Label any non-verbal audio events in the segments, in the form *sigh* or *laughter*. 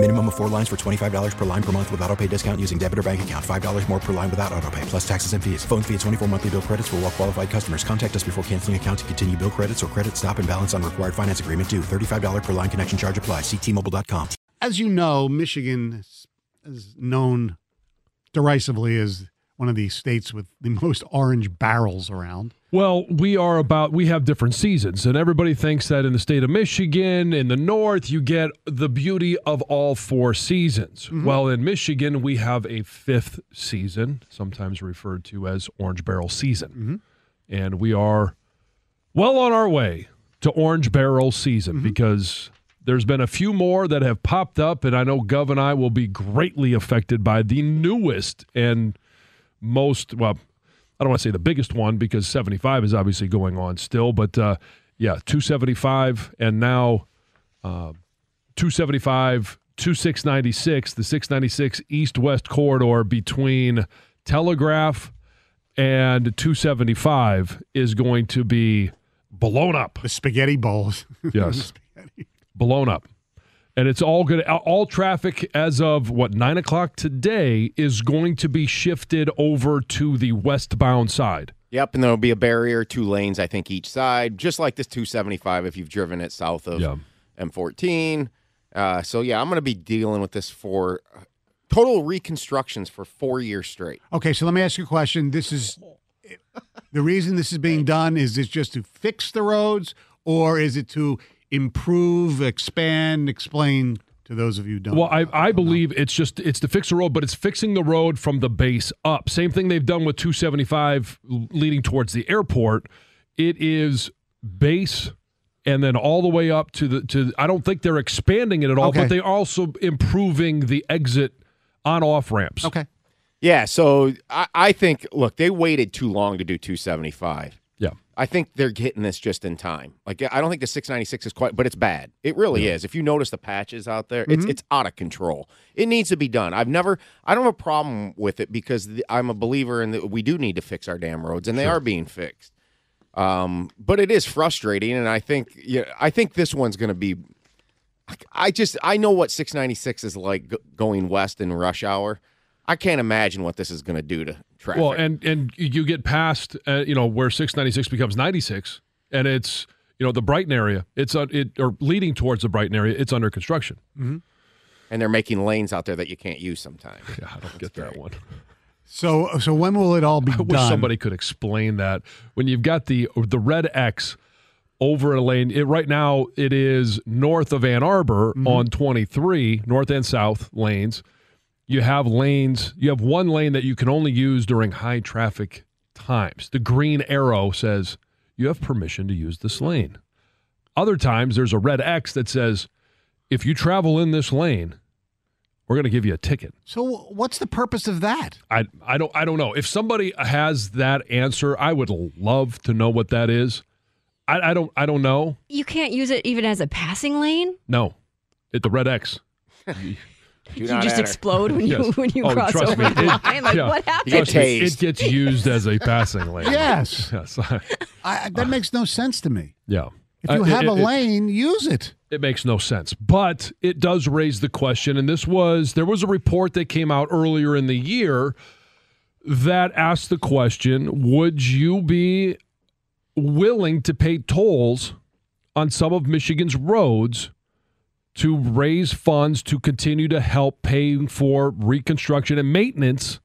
Minimum of four lines for $25 per line per month with auto pay discount using debit or bank account. $5 more per line without auto pay, plus taxes and fees. Phone fee at 24 monthly bill credits for all well qualified customers. Contact us before canceling account to continue bill credits or credit stop and balance on required finance agreement due. $35 per line connection charge apply. Ctmobile.com. As you know, Michigan is known derisively as one of the states with the most orange barrels around. Well, we are about we have different seasons, and everybody thinks that in the state of Michigan, in the north, you get the beauty of all four seasons. Mm-hmm. Well, in Michigan, we have a fifth season, sometimes referred to as orange barrel season, Mm-hmm. and we are well on our way to orange barrel season Mm-hmm. because there's been a few more that have popped up, and I know Gov and I will be greatly affected by the newest and most well I don't want to say the biggest one because 75 is obviously going on still, but uh, yeah, 275 and now uh, 275 to 696, the 696 east west corridor between Telegraph and 275 is going to be blown up. The spaghetti bowls. *laughs* Yes. blown up. And it's all good. All traffic as of what nine o'clock today is going to be shifted over to the westbound side. Yep, and there'll be a barrier, two lanes, I think, each side, just like this 275 if you've driven it south of Yeah. M14. Uh, so, yeah, I'm going to be dealing with this for uh, total reconstructions for four years straight. Okay, so let me ask you a question. This is the reason this is being done is this just to fix the roads or is it to improve, expand, explain to those of you don't? Well, I, I believe it's just it's to fix the road, but it's fixing the road from the base up. Same thing they've done with 275 leading towards the airport. It is base and then all the way up to the to I don't think they're expanding it at all, Okay. but they're also improving the exit on off ramps. Okay. Yeah, so I, I think, look, they waited too long to do 275. Yeah. I think they're getting this just in time. Like I don't think the 696 is quite, but it's bad. It really is. If you notice the patches out there, it's it's out of control. It needs to be done. I've never, I don't have a problem with it because the, I'm a believer in that we do need to fix our damn roads, and they are being fixed. Um, but it is frustrating, and I think, yeah, I think this one's going to be. I just I know what 696 is like go- going west in rush hour. I can't imagine what this is going to do to traffic. Well, and and you get past uh, you know where 696 becomes 96 and it's you know the Brighton area. It's uh, it or leading towards the Brighton area. It's under construction. and they're making lanes out there that you can't use sometimes. *laughs* Yeah, I don't get that one. So so when will it all be *laughs* I wish done? somebody could explain that. When you've got the the red X over a lane, it, right now it is north of Ann Arbor Mm-hmm. on 23, north and south lanes. You have lanes, you have one lane that you can only use during high traffic times. The green arrow says you have permission to use this lane. Other times there's a red X that says if you travel in this lane, we're going to give you a ticket. so what's the purpose of that? I I don't I don't know. If somebody has that answer, I would love to know what that is. I, I don't I don't know. You can't use it even as a passing lane. No, at the red X. *laughs* Do you just enter. explode when you when you Oh, cross trust over me, the it- line. Like yeah. what happened? You get Trust me. It gets *laughs* used as a passing lane. Yes. Yes. *laughs* I, that makes no sense to me. yeah. If you Uh, have it- a it- lane, use it. It makes no sense, but it does raise the question. And this was there was a report that came out earlier in the year that asked the question: Would you be willing to pay tolls on some of Michigan's roads to raise funds to continue to help paying for reconstruction and maintenance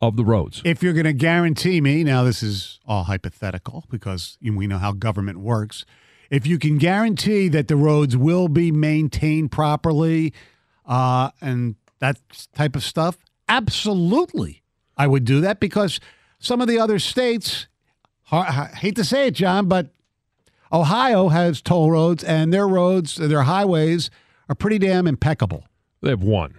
of the roads? If you're going to guarantee me, now this is all hypothetical because we know how government works. If you can guarantee that the roads will be maintained properly uh, and that type of stuff, absolutely, I would do that because some of the other states, I hate to say it, John, but Ohio has toll roads and their roads, their highways are pretty damn impeccable. They have one.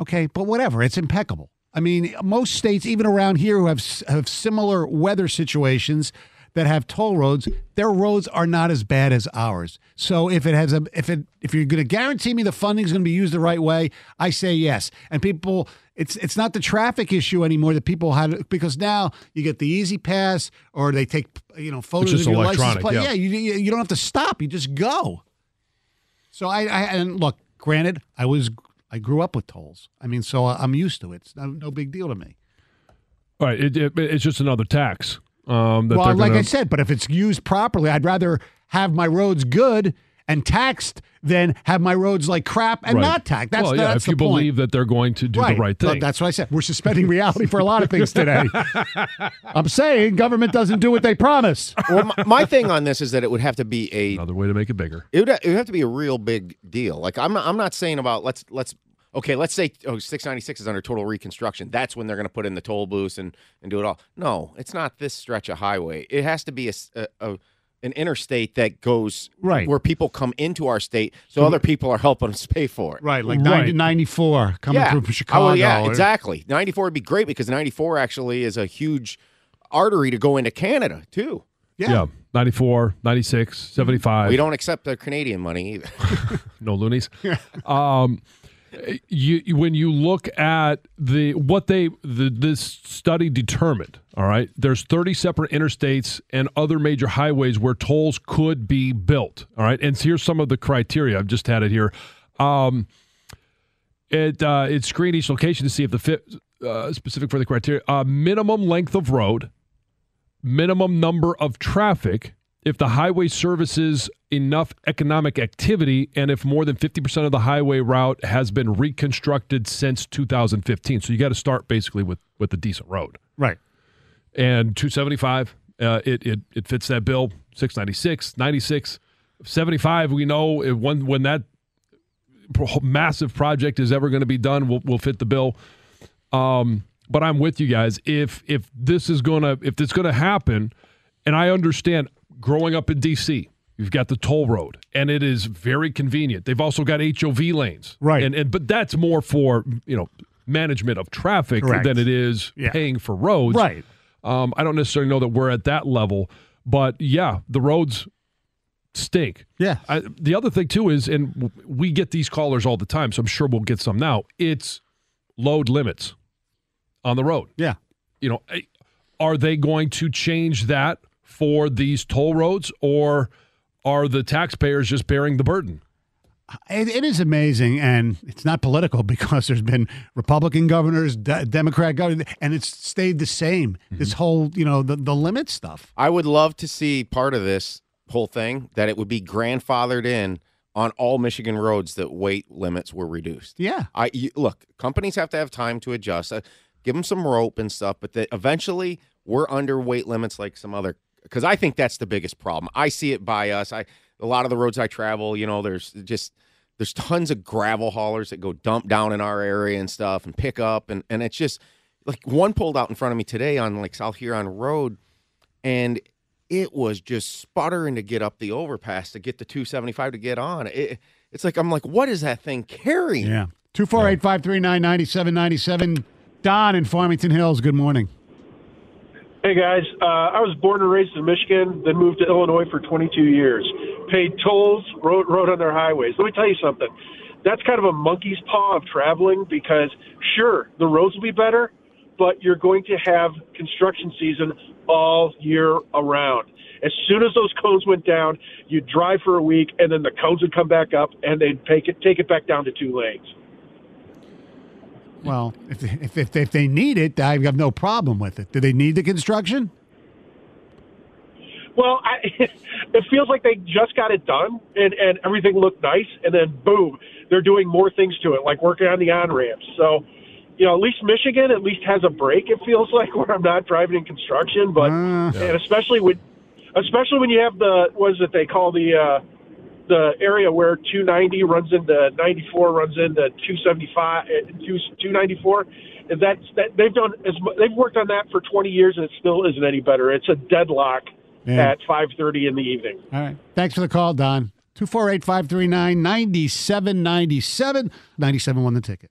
Okay, but whatever, it's impeccable. I mean, most states, even around here, who have have similar weather situations, that have toll roads, their roads are not as bad as ours. So if it has a if it if you're going to guarantee me the funding is going to be used the right way, I say yes. And people it's it's not the traffic issue anymore that people had because now you get the E-ZPass or they take you know photos of your license plate. yeah. Yeah, you you don't have to stop. You just go. So I, I and look, granted, I was I grew up with tolls. I mean, so I'm used to it. It's no, no big deal to me. All right, it, it, it's just another tax. Um, that well, like gonna, I said, but if it's used properly, I'd rather have my roads good and taxed than have my roads like crap and Right. not taxed. That's well, yeah, that's if you point. believe that they're going to do the right Look, thing. that's what I said. We're suspending reality for a lot of things today. *laughs* I'm saying government doesn't do what they promise. well, my, my thing on this is that it would have to be a Another way to make it bigger. it would, it would have to be a real big deal. Like I'm not, I'm not saying about let's let's okay, let's say oh 696 is under total reconstruction. That's when they're going to put in the toll booths and and do it all. No, it's not this stretch of highway. It has to be a, s- a- a- an interstate that goes Right. where people come into our state, so other people are helping us pay for it. Right, like Right. 90, 94 coming yeah. through from Chicago. Oh, yeah, exactly. 94 would be great because 94 actually is a huge artery to go into Canada too. Yeah. yeah. 94, 96, 75. We don't accept the Canadian money either. *laughs* no loonies. *laughs* um, you, when you look at the what they the, this study determined, all right, there's 30 separate interstates and other major highways where tolls could be built. All right, and here's some of the criteria. I've just had it here. Um, it uh, it screened each location to see if the fit uh, specific for the criteria. Uh, minimum length of road, minimum number of traffic, if the highway services enough economic activity, and if more than 50% of the highway route has been reconstructed since 2015. So you got to start basically with, with a decent road. Right. And 275, uh, it, it, it fits that bill. 696, 96, 75, we know it- when, when that massive project is ever going to be done, will will fit the bill. Um, but I'm with you guys. If if this is gonna if it's gonna happen, and I understand growing up in DC, you've got the toll road, and it is very convenient. They've also got HOV lanes, Right. And and but that's more for you know management of traffic Correct. than it is Yeah. paying for roads, Right. Um, I don't necessarily know that we're at that level, but yeah, the roads stink. Yeah. I, the other thing too is, and we get these callers all the time, so I'm sure we'll get some now. It's load limits on the road. Yeah. You know, eh, are they going to change that for these toll roads, or are the taxpayers just bearing the burden? It, it is amazing, and it's not political *laughs* because there's been Republican governors, de- Democrat governors, and it's stayed the same. This whole, you know, the, the limit stuff. I would love to see part of this whole thing that it would be grandfathered in on all Michigan roads that weight limits were reduced. Yeah. I you, look, companies have to have time to adjust. Uh, give them some rope and stuff, but that eventually we're under weight limits like some other because I think that's the biggest problem. I see it by us. I a lot of the roads I travel, you know, there's just there's tons of gravel haulers that go dump down in our area and stuff and pick up and and it's just like one pulled out in front of me today on like South Huron Road and it was just sputtering to get up the overpass to get the 275 to get on. It, it's like I'm like, what is that thing carrying? Yeah. 248 539 9797. Don in Farmington Hills, good morning. Hey guys, uh, I was born and raised in Michigan, then moved to Illinois for 22 years. Paid tolls, rode, rode on their highways. Let me tell you something. That's kind of a monkey's paw of traveling because, sure, the roads will be better, but you're going to have construction season all year around. As soon as those cones went down, you'd drive for a week, and then the cones would come back up, and they'd take it take it back down to two lanes. Well, if, if, if, if they need it, I have no problem with it. Do they need the construction? Well, I, *laughs* it feels like they just got it done and, and everything looked nice, and then boom, they're doing more things to it, like working on the on ramps. So, you know, at least Michigan at least has a break. It feels *laughs* like where I'm not driving in construction, but Uh, and especially with especially when you have the what is it they call the uh, the area where 290 runs into 94 runs into 275 uh, 294 and that's that they've done as they've worked on that for 20 years and it still isn't any better it's a deadlock Yeah. at 5:30 in the evening All right. Thanks for the call, Don. 248 539 9797. 97 won the ticket.